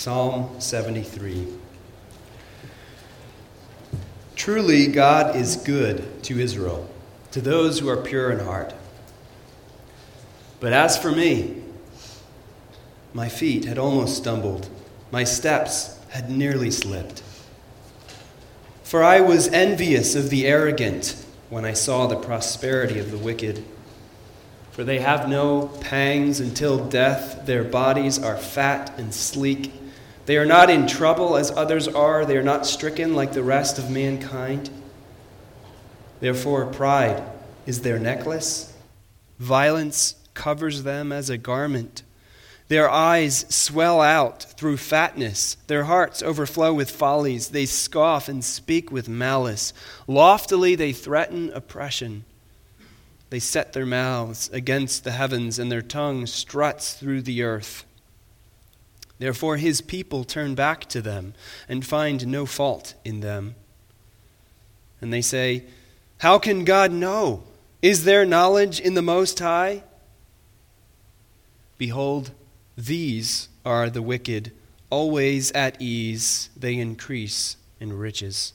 Psalm 73. Truly, God is good to Israel, to those who are pure in heart. But as for me, my feet had almost stumbled, my steps had nearly slipped. For I was envious of the arrogant when I saw the prosperity of the wicked. For they have no pangs until death, their bodies are fat and sleek. They are not in trouble as others are, they are not stricken like the rest of mankind. Therefore, pride is their necklace, violence covers them as a garment. Their eyes swell out through fatness. Their hearts overflow with follies. They scoff and speak with malice. Loftily they threaten oppression. They set their mouths against the heavens, and their tongue struts through the earth. Therefore his people turn back to them and find no fault in them. And they say, How can God know? Is there knowledge in the Most High? Behold, these are the wicked, always at ease, they increase in riches.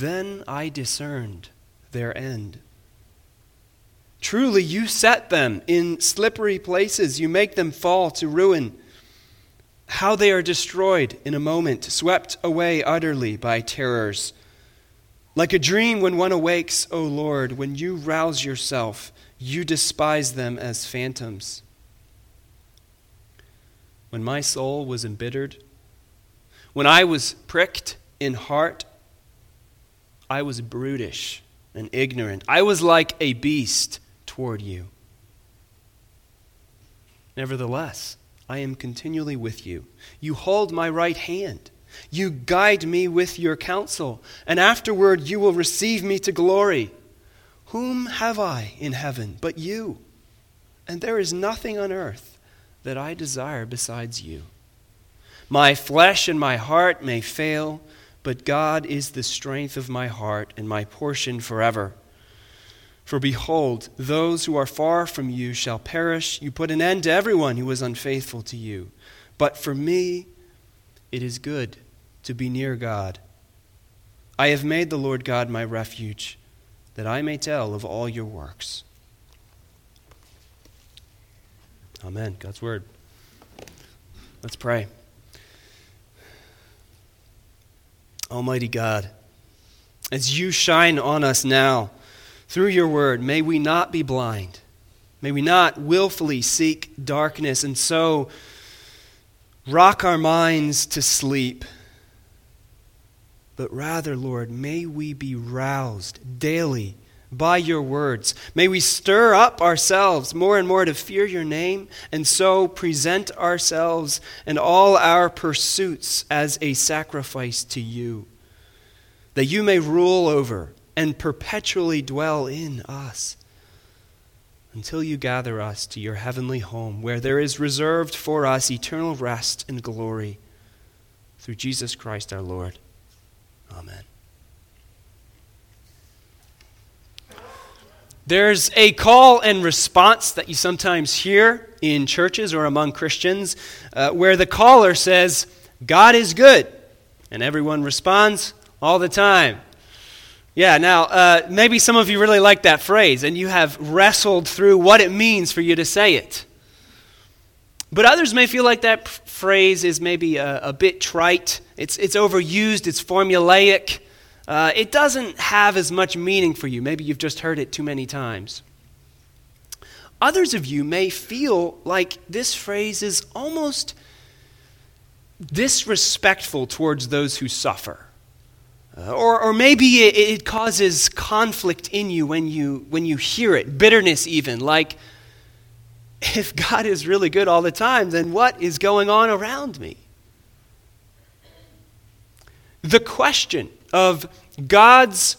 Then I discerned their end. Truly, you set them in slippery places, you make them fall to ruin. How they are destroyed in a moment, swept away utterly by terrors. Like a dream when one awakes, O Lord, when you rouse yourself you despise them as phantoms. When my soul was embittered, when I was pricked in heart, I was brutish and ignorant. I was like a beast toward you. Nevertheless, I am continually with you. You hold my right hand. You guide me with your counsel, and afterward you will receive me to glory. Whom have I in heaven but you? And there is nothing on earth that I desire besides you. My flesh and my heart may fail, but God is the strength of my heart and my portion forever. For behold, those who are far from you shall perish. You put an end to everyone who is unfaithful to you. But for me, it is good to be near God. I have made the Lord God my refuge that I may tell of all your works. Amen. God's word. Let's pray. Almighty God, as you shine on us now through your word, may we not be blind. May we not willfully seek darkness and so rock our minds to sleep but rather, Lord, may we be roused daily by your words. May we stir up ourselves more and more to fear your name, and so present ourselves and all our pursuits as a sacrifice to you, that you may rule over and perpetually dwell in us until you gather us to your heavenly home, where there is reserved for us eternal rest and glory through Jesus Christ our Lord. Amen. There's a call and response that you sometimes hear in churches or among Christians uh, where the caller says, God is good. And everyone responds all the time. Yeah, now, uh, maybe some of you really like that phrase and you have wrestled through what it means for you to say it. But others may feel like that phrase is maybe a, a bit trite, it's, it's overused, it's formulaic. Uh, it doesn't have as much meaning for you. Maybe you've just heard it too many times. Others of you may feel like this phrase is almost disrespectful towards those who suffer. Uh, or, or maybe it, it causes conflict in you when, you when you hear it, bitterness even, like, if God is really good all the time, then what is going on around me? The question of God's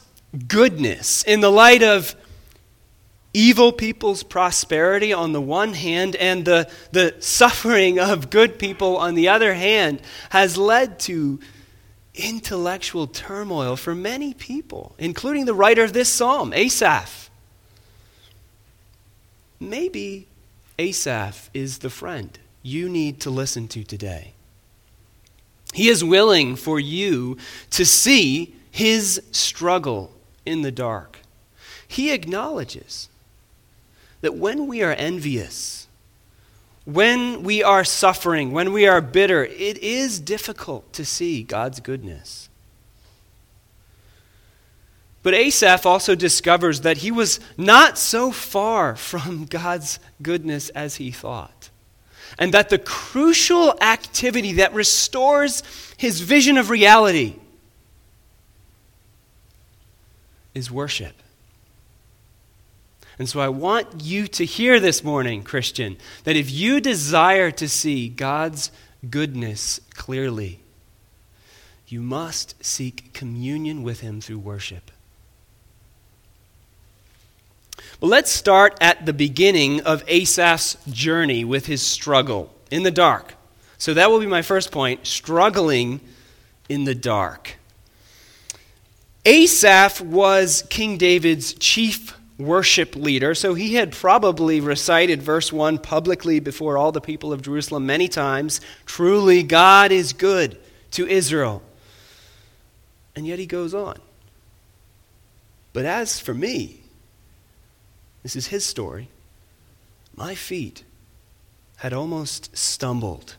goodness in the light of evil people's prosperity on the one hand and the, the suffering of good people on the other hand has led to intellectual turmoil for many people, including the writer of this psalm, Asaph. Maybe Asaph is the friend you need to listen to today. He is willing for you to see his struggle in the dark. He acknowledges that when we are envious, when we are suffering, when we are bitter, it is difficult to see God's goodness. But Asaph also discovers that he was not so far from God's goodness as he thought. And that the crucial activity that restores his vision of reality is worship. And so I want you to hear this morning, Christian, that if you desire to see God's goodness clearly, you must seek communion with Him through worship. But let's start at the beginning of Asaph's journey with his struggle in the dark. So that will be my first point struggling in the dark. Asaph was King David's chief worship leader, so he had probably recited verse 1 publicly before all the people of Jerusalem many times Truly, God is good to Israel. And yet he goes on. But as for me, this is his story, my feet had almost stumbled.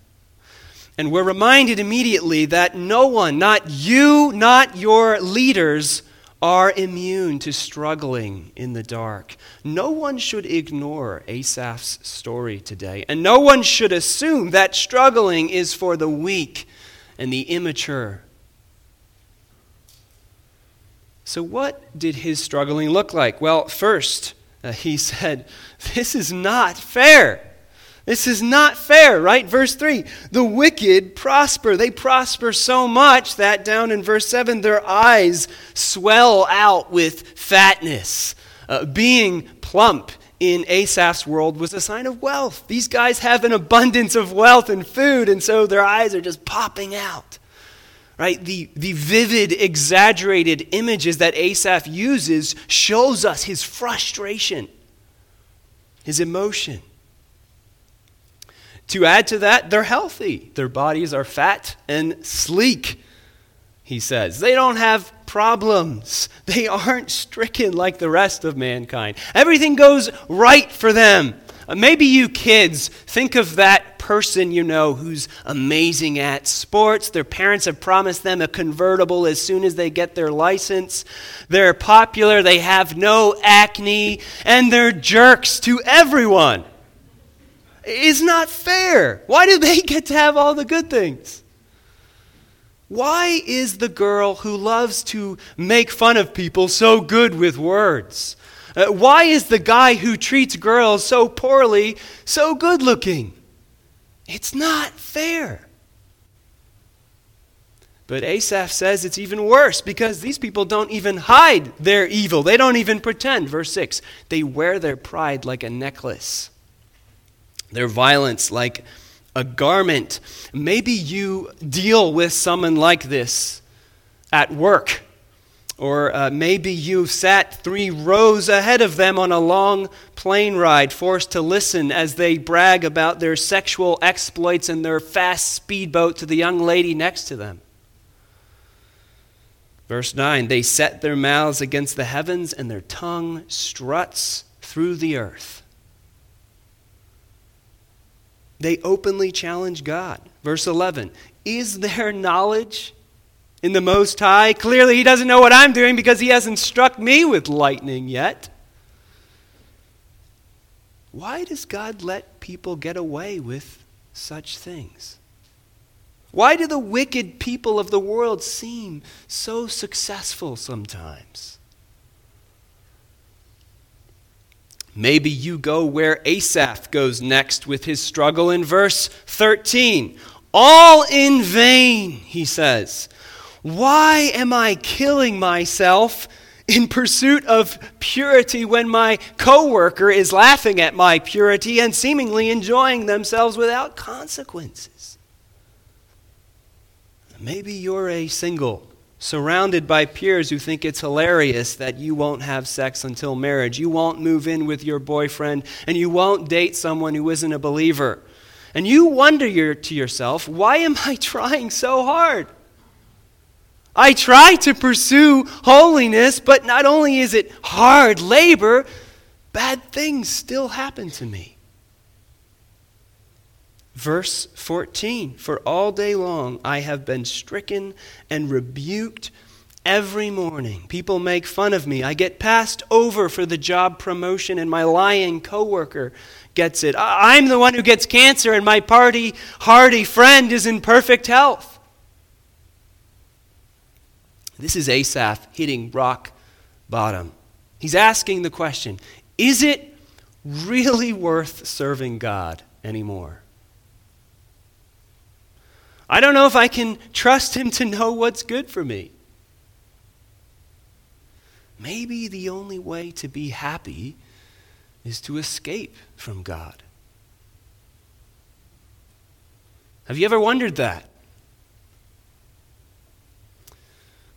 And we're reminded immediately that no one, not you, not your leaders, are immune to struggling in the dark. No one should ignore Asaph's story today, and no one should assume that struggling is for the weak and the immature. So, what did his struggling look like? Well, first, uh, he said, This is not fair. This is not fair, right? Verse 3 The wicked prosper. They prosper so much that down in verse 7, their eyes swell out with fatness. Uh, being plump in Asaph's world was a sign of wealth. These guys have an abundance of wealth and food, and so their eyes are just popping out. Right? The, the vivid, exaggerated images that Asaph uses shows us his frustration, his emotion. To add to that, they're healthy. Their bodies are fat and sleek, he says. They don't have problems. They aren't stricken like the rest of mankind. Everything goes right for them. Uh, maybe you kids think of that person you know who's amazing at sports. Their parents have promised them a convertible as soon as they get their license. They're popular, they have no acne, and they're jerks to everyone It's not fair. Why do they get to have all the good things? Why is the girl who loves to make fun of people so good with words? Uh, why is the guy who treats girls so poorly so good looking? It's not fair. But Asaph says it's even worse because these people don't even hide their evil. They don't even pretend. Verse 6 they wear their pride like a necklace their violence like a garment. Maybe you deal with someone like this at work. Or uh, maybe you've sat three rows ahead of them on a long plane ride, forced to listen as they brag about their sexual exploits in their fast speedboat to the young lady next to them. Verse 9 They set their mouths against the heavens, and their tongue struts through the earth. They openly challenge God. Verse 11 Is there knowledge in the Most High? Clearly, He doesn't know what I'm doing because He hasn't struck me with lightning yet. Why does God let people get away with such things? Why do the wicked people of the world seem so successful sometimes? Maybe you go where Asaph goes next with his struggle in verse 13. All in vain, he says. Why am I killing myself in pursuit of purity when my coworker is laughing at my purity and seemingly enjoying themselves without consequences? Maybe you're a single surrounded by peers who think it's hilarious that you won't have sex until marriage. You won't move in with your boyfriend, and you won't date someone who isn't a believer. And you wonder to yourself, why am I trying so hard? I try to pursue holiness, but not only is it hard labor, bad things still happen to me. Verse 14 For all day long I have been stricken and rebuked every morning. People make fun of me. I get passed over for the job promotion, and my lying coworker gets it. I'm the one who gets cancer, and my party hardy friend is in perfect health. This is Asaph hitting rock bottom. He's asking the question Is it really worth serving God anymore? I don't know if I can trust him to know what's good for me. Maybe the only way to be happy is to escape from God. Have you ever wondered that?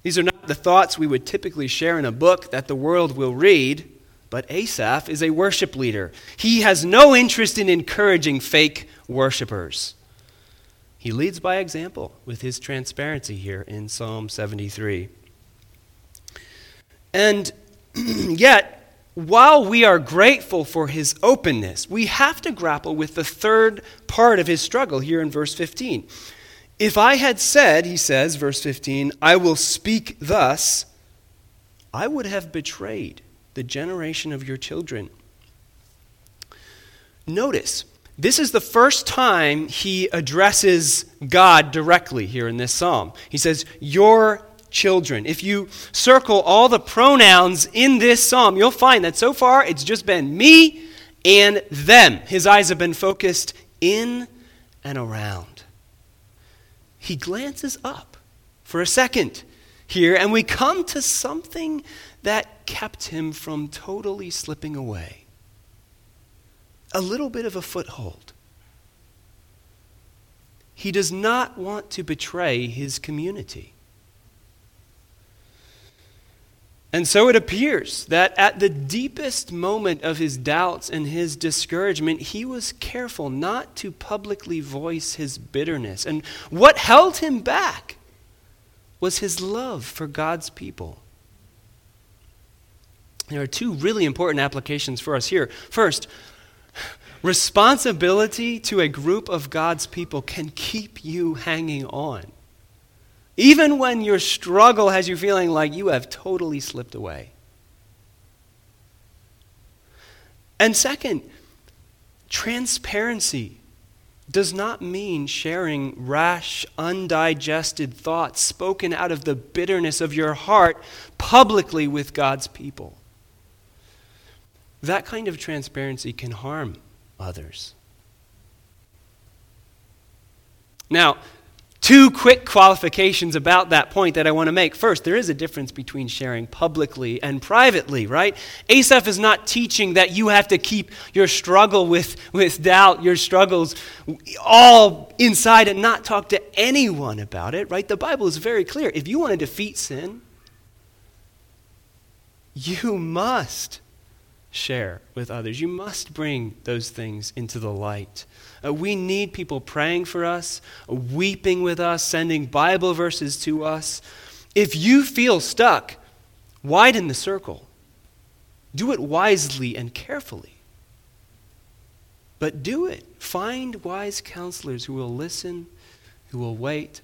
These are not the thoughts we would typically share in a book that the world will read, but Asaph is a worship leader. He has no interest in encouraging fake worshipers. He leads by example with his transparency here in Psalm 73. And yet, while we are grateful for his openness, we have to grapple with the third part of his struggle here in verse 15. If I had said, he says, verse 15, I will speak thus, I would have betrayed the generation of your children. Notice, this is the first time he addresses God directly here in this psalm. He says, Your children. If you circle all the pronouns in this psalm, you'll find that so far it's just been me and them. His eyes have been focused in and around. He glances up for a second here, and we come to something that kept him from totally slipping away a little bit of a foothold. He does not want to betray his community. And so it appears that at the deepest moment of his doubts and his discouragement, he was careful not to publicly voice his bitterness. And what held him back was his love for God's people. There are two really important applications for us here. First, responsibility to a group of God's people can keep you hanging on. Even when your struggle has you feeling like you have totally slipped away. And second, transparency does not mean sharing rash, undigested thoughts spoken out of the bitterness of your heart publicly with God's people. That kind of transparency can harm others. Now, two quick qualifications about that point that I want to make. First, there is a difference between sharing publicly and privately, right? Asaph is not teaching that you have to keep your struggle with, with doubt, your struggles all inside and not talk to anyone about it, right? The Bible is very clear. If you want to defeat sin, you must share with others. You must bring those things into the light. Uh, we need people praying for us, weeping with us, sending Bible verses to us. If you feel stuck, widen the circle. Do it wisely and carefully. But do it. Find wise counselors who will listen, who will wait,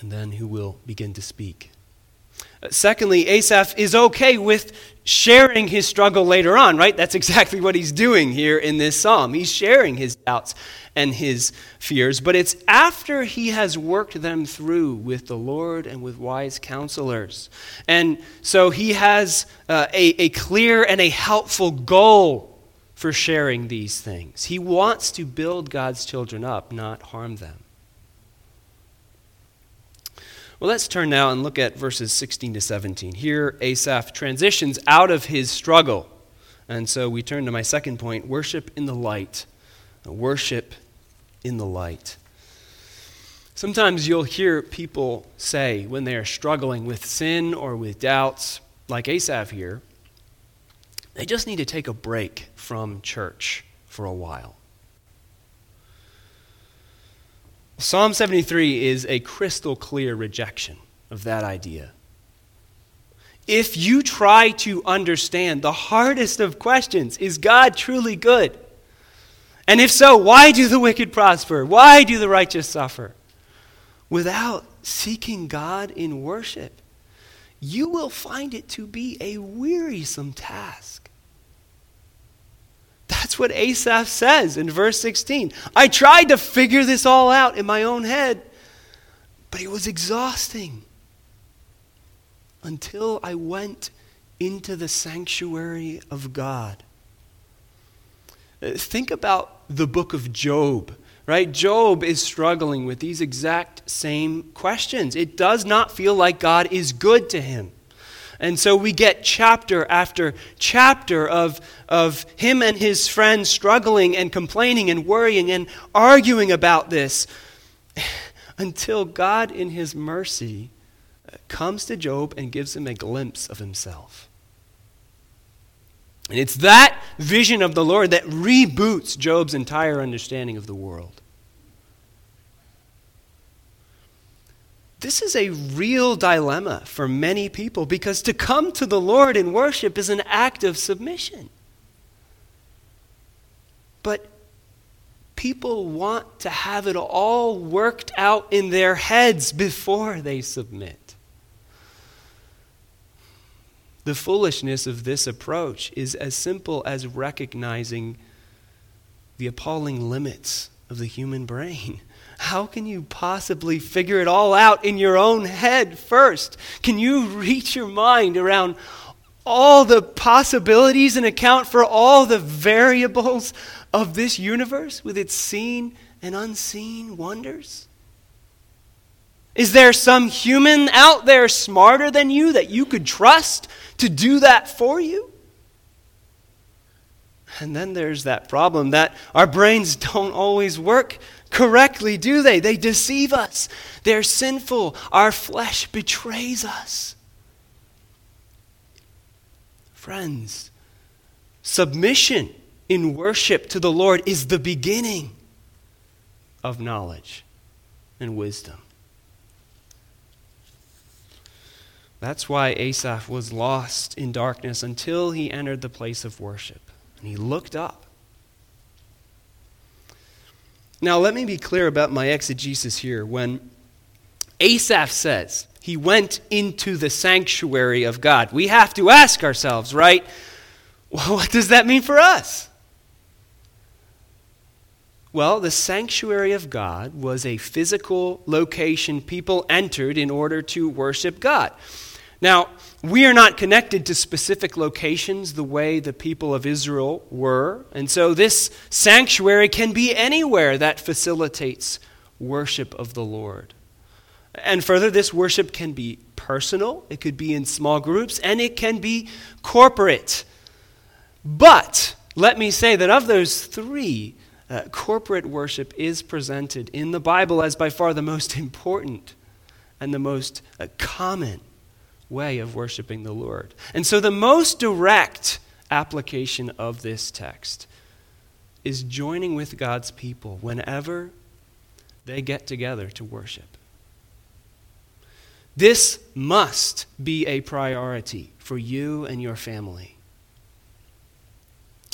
and then who will begin to speak. Secondly, Asaph is okay with sharing his struggle later on, right? That's exactly what he's doing here in this psalm. He's sharing his doubts and his fears, but it's after he has worked them through with the Lord and with wise counselors. And so he has uh, a, a clear and a helpful goal for sharing these things. He wants to build God's children up, not harm them. Well, let's turn now and look at verses 16 to 17. Here, Asaph transitions out of his struggle. And so we turn to my second point worship in the light. Worship in the light. Sometimes you'll hear people say when they are struggling with sin or with doubts, like Asaph here, they just need to take a break from church for a while. Psalm 73 is a crystal clear rejection of that idea. If you try to understand the hardest of questions, is God truly good? And if so, why do the wicked prosper? Why do the righteous suffer? Without seeking God in worship, you will find it to be a wearisome task. That's what Asaph says in verse 16. I tried to figure this all out in my own head, but it was exhausting until I went into the sanctuary of God. Uh, think about the book of Job, right? Job is struggling with these exact same questions. It does not feel like God is good to him. And so we get chapter after chapter of, of him and his friends struggling and complaining and worrying and arguing about this until God, in his mercy, comes to Job and gives him a glimpse of himself. And it's that vision of the Lord that reboots Job's entire understanding of the world. This is a real dilemma for many people because to come to the Lord in worship is an act of submission. But people want to have it all worked out in their heads before they submit. The foolishness of this approach is as simple as recognizing the appalling limits of the human brain. How can you possibly figure it all out in your own head first? Can you reach your mind around all the possibilities and account for all the variables of this universe with its seen and unseen wonders? Is there some human out there smarter than you that you could trust to do that for you? And then there's that problem that our brains don't always work correctly, do they? They deceive us. They're sinful. Our flesh betrays us. Friends, submission in worship to the Lord is the beginning of knowledge and wisdom. That's why Asaph was lost in darkness until he entered the place of worship. And he looked up now, let me be clear about my exegesis here. When Asaph says he went into the sanctuary of God, we have to ask ourselves, right? Well, what does that mean for us? Well, the sanctuary of God was a physical location people entered in order to worship God. Now, we are not connected to specific locations the way the people of Israel were. And so this sanctuary can be anywhere that facilitates worship of the Lord. And further, this worship can be personal, it could be in small groups, and it can be corporate. But let me say that of those three, uh, corporate worship is presented in the Bible as by far the most important and the most uh, common way of worshiping the Lord. And so the most direct application of this text is joining with God's people whenever they get together to worship. This must be a priority for you and your family.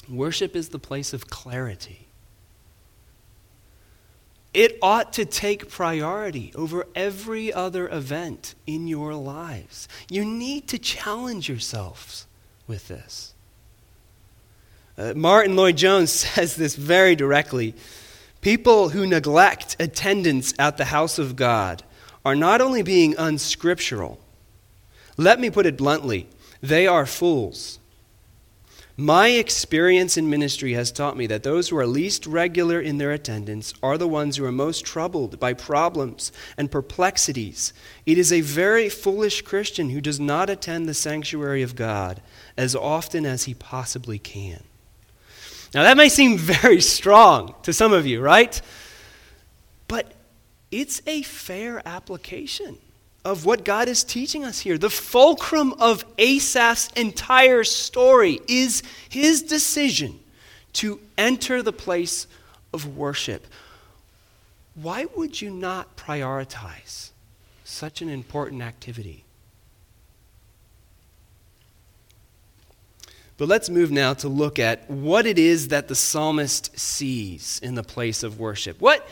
Worship is the place of clarity. It ought to take priority over every other event in your lives. You need to challenge yourselves with this. Uh, Martyn Lloyd-Jones says this very directly. People who neglect attendance at the house of God are not only being unscriptural, let me put it bluntly, they are fools. My experience in ministry has taught me that those who are least regular in their attendance are the ones who are most troubled by problems and perplexities. It is a very foolish Christian who does not attend the sanctuary of God as often as he possibly can. Now, that may seem very strong to some of you, right? But it's a fair application of what God is teaching us here. The fulcrum of Asaph's entire story is his decision to enter the place of worship. Why would you not prioritize such an important activity? But let's move now to look at what it is that the psalmist sees in the place of worship. What,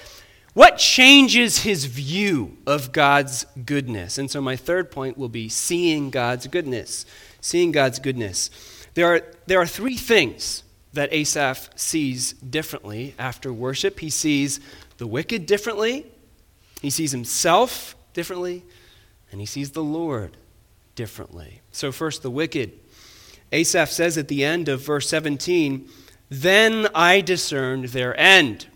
what changes his view of God's goodness? And so, my third point will be seeing God's goodness. Seeing God's goodness. There are, there are three things that Asaph sees differently after worship. He sees the wicked differently, he sees himself differently, and he sees the Lord differently. So, first, the wicked. Asaph says at the end of verse 17, Then I discerned their end.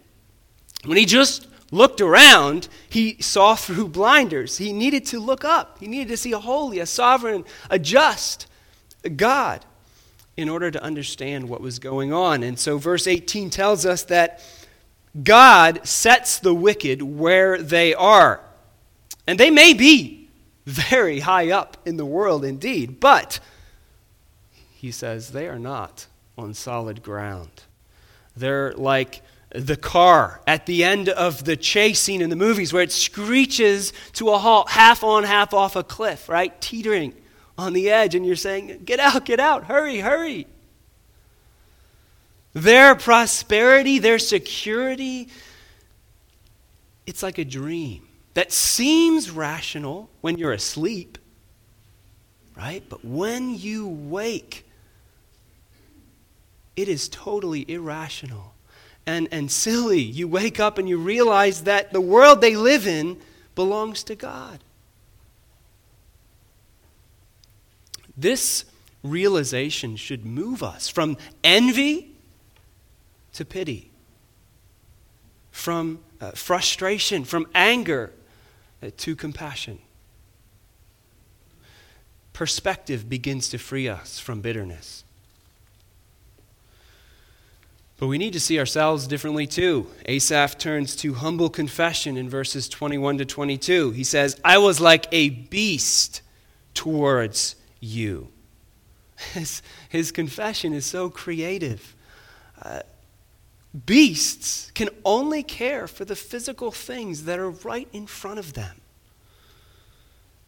When he just looked around, he saw through blinders. He needed to look up. He needed to see a holy, a sovereign, a just God in order to understand what was going on. And so, verse 18 tells us that God sets the wicked where they are. And they may be very high up in the world indeed, but he says they are not on solid ground. They're like the car at the end of the chase scene in the movies where it screeches to a halt, half on, half off a cliff, right? Teetering on the edge, and you're saying, Get out, get out, hurry, hurry. Their prosperity, their security, it's like a dream that seems rational when you're asleep, right? But when you wake, it is totally irrational and, and silly. You wake up and you realize that the world they live in belongs to God. This realization should move us from envy to pity, from uh, frustration, from anger uh, to compassion. Perspective begins to free us from bitterness. But we need to see ourselves differently too. Asaph turns to humble confession in verses 21 to 22. He says, I was like a beast towards you. His, his confession is so creative. Uh, beasts can only care for the physical things that are right in front of them.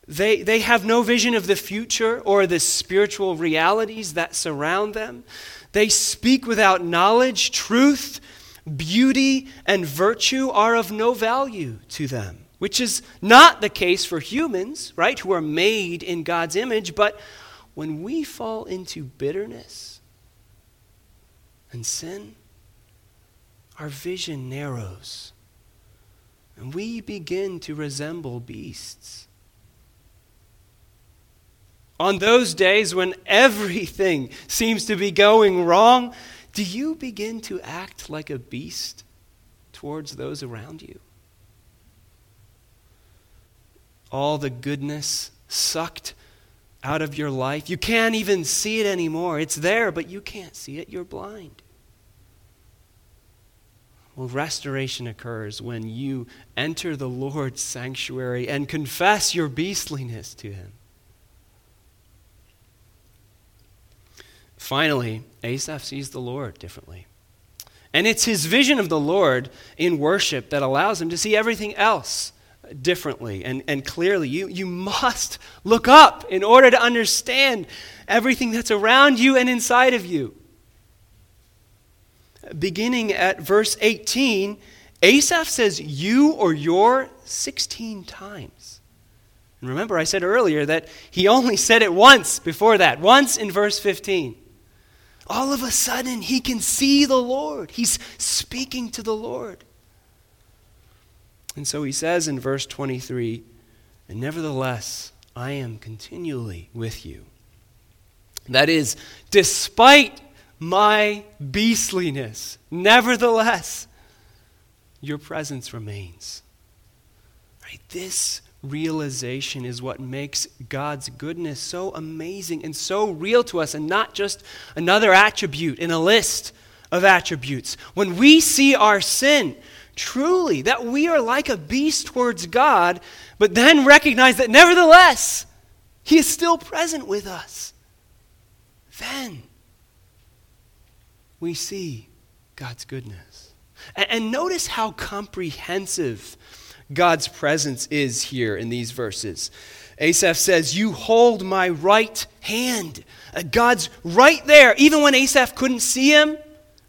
They, they have no vision of the future or the spiritual realities that surround them. They speak without knowledge. Truth, beauty, and virtue are of no value to them, which is not the case for humans, right, who are made in God's image. But when we fall into bitterness and sin, our vision narrows and we begin to resemble beasts. On those days when everything seems to be going wrong, do you begin to act like a beast towards those around you? All the goodness sucked out of your life. You can't even see it anymore. It's there, but you can't see it. You're blind. Well, restoration occurs when you enter the Lord's sanctuary and confess your beastliness to Him. Finally, Asaph sees the Lord differently. And it's his vision of the Lord in worship that allows him to see everything else differently and, and clearly. You, you must look up in order to understand everything that's around you and inside of you. Beginning at verse 18, Asaph says you or your 16 times. And remember, I said earlier that he only said it once before that, once in verse 15. All of a sudden, he can see the Lord. He's speaking to the Lord. And so he says in verse 23 And nevertheless, I am continually with you. That is, despite my beastliness, nevertheless, your presence remains. Right? This realization is what makes God's goodness so amazing and so real to us, and not just another attribute in a list of attributes. When we see our sin, truly, that we are like a beast towards God, but then recognize that nevertheless, He is still present with us, then we see God's goodness. And, notice how comprehensive God's presence is here in these verses. Asaph says, You hold my right hand. Uh, God's right there. Even when Asaph couldn't see him,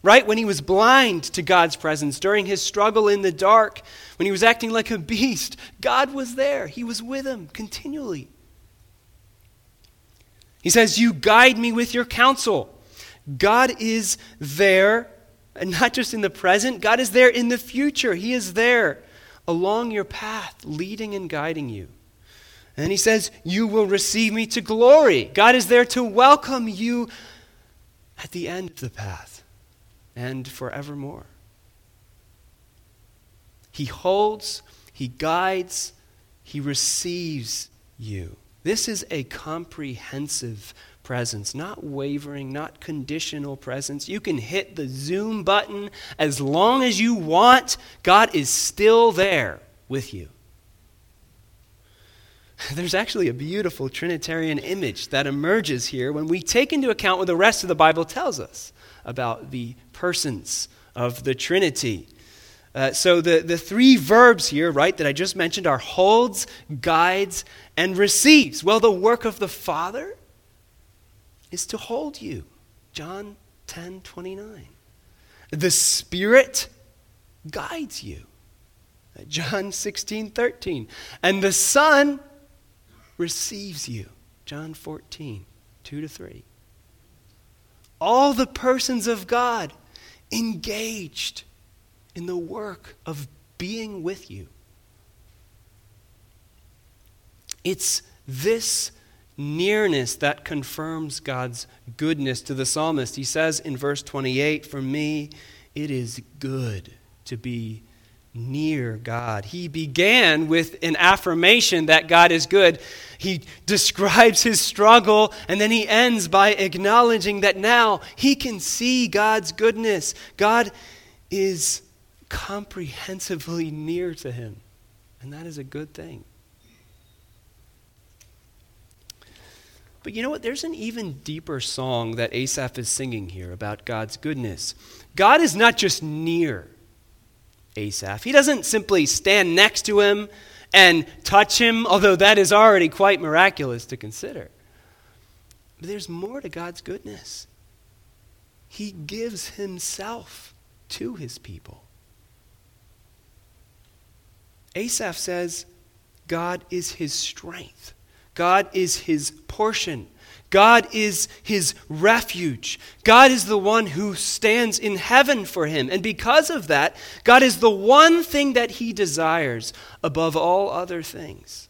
right? When he was blind to God's presence during his struggle in the dark, when he was acting like a beast, God was there. He was with him continually. He says, You guide me with your counsel. God is there, and not just in the present, God is there in the future. He is there along your path, leading and guiding you. And he says, You will receive me to glory. God is there to welcome you at the end of the path and forevermore. He holds, He guides, He receives you. This is a comprehensive presence, not wavering, not conditional presence. You can hit the zoom button as long as you want. God is still there with you. There's actually a beautiful Trinitarian image that emerges here when we take into account what the rest of the Bible tells us about the persons of the Trinity. Uh, so the, the three verbs here, right, that I just mentioned are holds, guides, and receives. Well, the work of the Father is to hold you. John 10 29. The Spirit guides you. John 16 13. And the Son receives you. John 14 2 to 3. All the persons of God engaged in the work of being with you. It's this nearness that confirms God's goodness to the psalmist. He says in verse 28 For me, it is good to be near God. He began with an affirmation that God is good. He describes his struggle, and then he ends by acknowledging that now he can see God's goodness. God is comprehensively near to him, and that is a good thing. But you know what? There's an even deeper song that Asaph is singing here about God's goodness. God is not just near Asaph, he doesn't simply stand next to him and touch him, although that is already quite miraculous to consider. But there's more to God's goodness. He gives himself to his people. Asaph says, God is his strength. God is his portion. God is his refuge. God is the one who stands in heaven for him. And because of that, God is the one thing that he desires above all other things.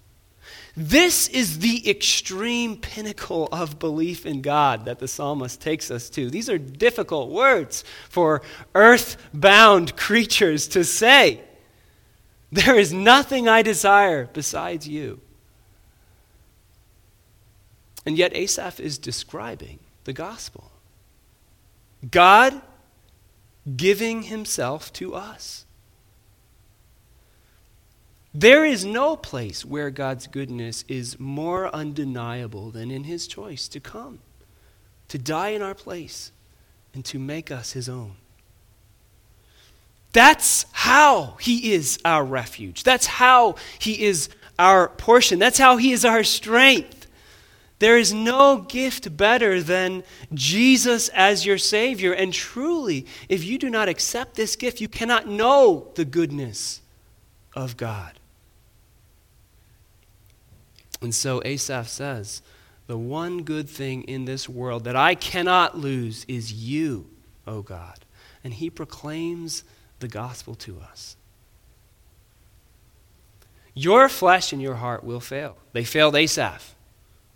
This is the extreme pinnacle of belief in God that the psalmist takes us to. These are difficult words for earth-bound creatures to say. There is nothing I desire besides you. And yet, Asaph is describing the gospel God giving himself to us. There is no place where God's goodness is more undeniable than in his choice to come, to die in our place, and to make us his own. That's how he is our refuge. That's how he is our portion. That's how he is our strength. There is no gift better than Jesus as your Savior. And truly, if you do not accept this gift, you cannot know the goodness of God. And so Asaph says, The one good thing in this world that I cannot lose is you, O God. And he proclaims the gospel to us. Your flesh and your heart will fail. They failed Asaph.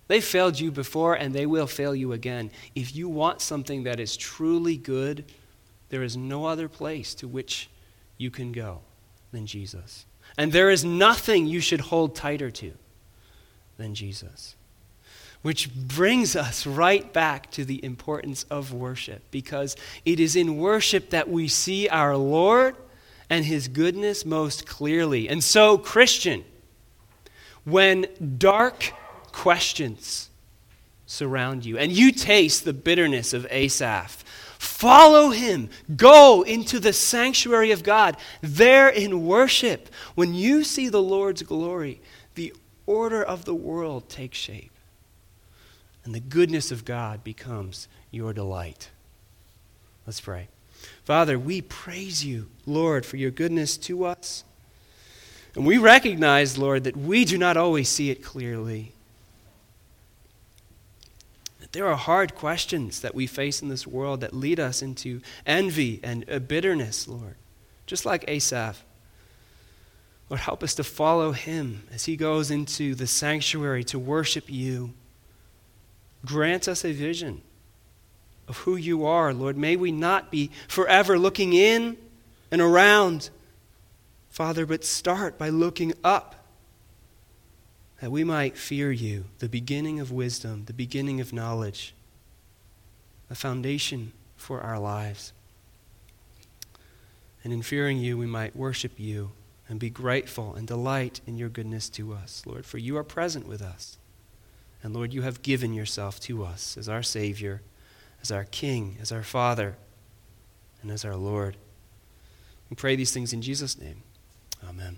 They failed you before, and they will fail you again. If you want something that is truly good, there is no other place to which you can go than Jesus. And there is nothing you should hold tighter to than Jesus. Which brings us right back to the importance of worship, because it is in worship that we see our Lord and his goodness most clearly. And so, Christian, when dark questions surround you and you taste the bitterness of Asaph, follow him. Go into the sanctuary of God. There in worship, when you see the Lord's glory, the order of the world takes shape. And the goodness of God becomes your delight. Let's pray. Father, we praise you, Lord, for your goodness to us. And we recognize, Lord, that we do not always see it clearly. There are hard questions that we face in this world that lead us into envy and uh, bitterness, Lord, just like Asaph. Lord, help us to follow him as he goes into the sanctuary to worship you. Grant us a vision of who you are, Lord. May we not be forever looking in and around, Father, but start by looking up that we might fear you, the beginning of wisdom, the beginning of knowledge, a foundation for our lives. And in fearing you, we might worship you and be grateful and delight in your goodness to us, Lord, for you are present with us. And Lord, you have given yourself to us as our Savior as our King, as our Father, and as our Lord. We pray these things in Jesus' name. Amen.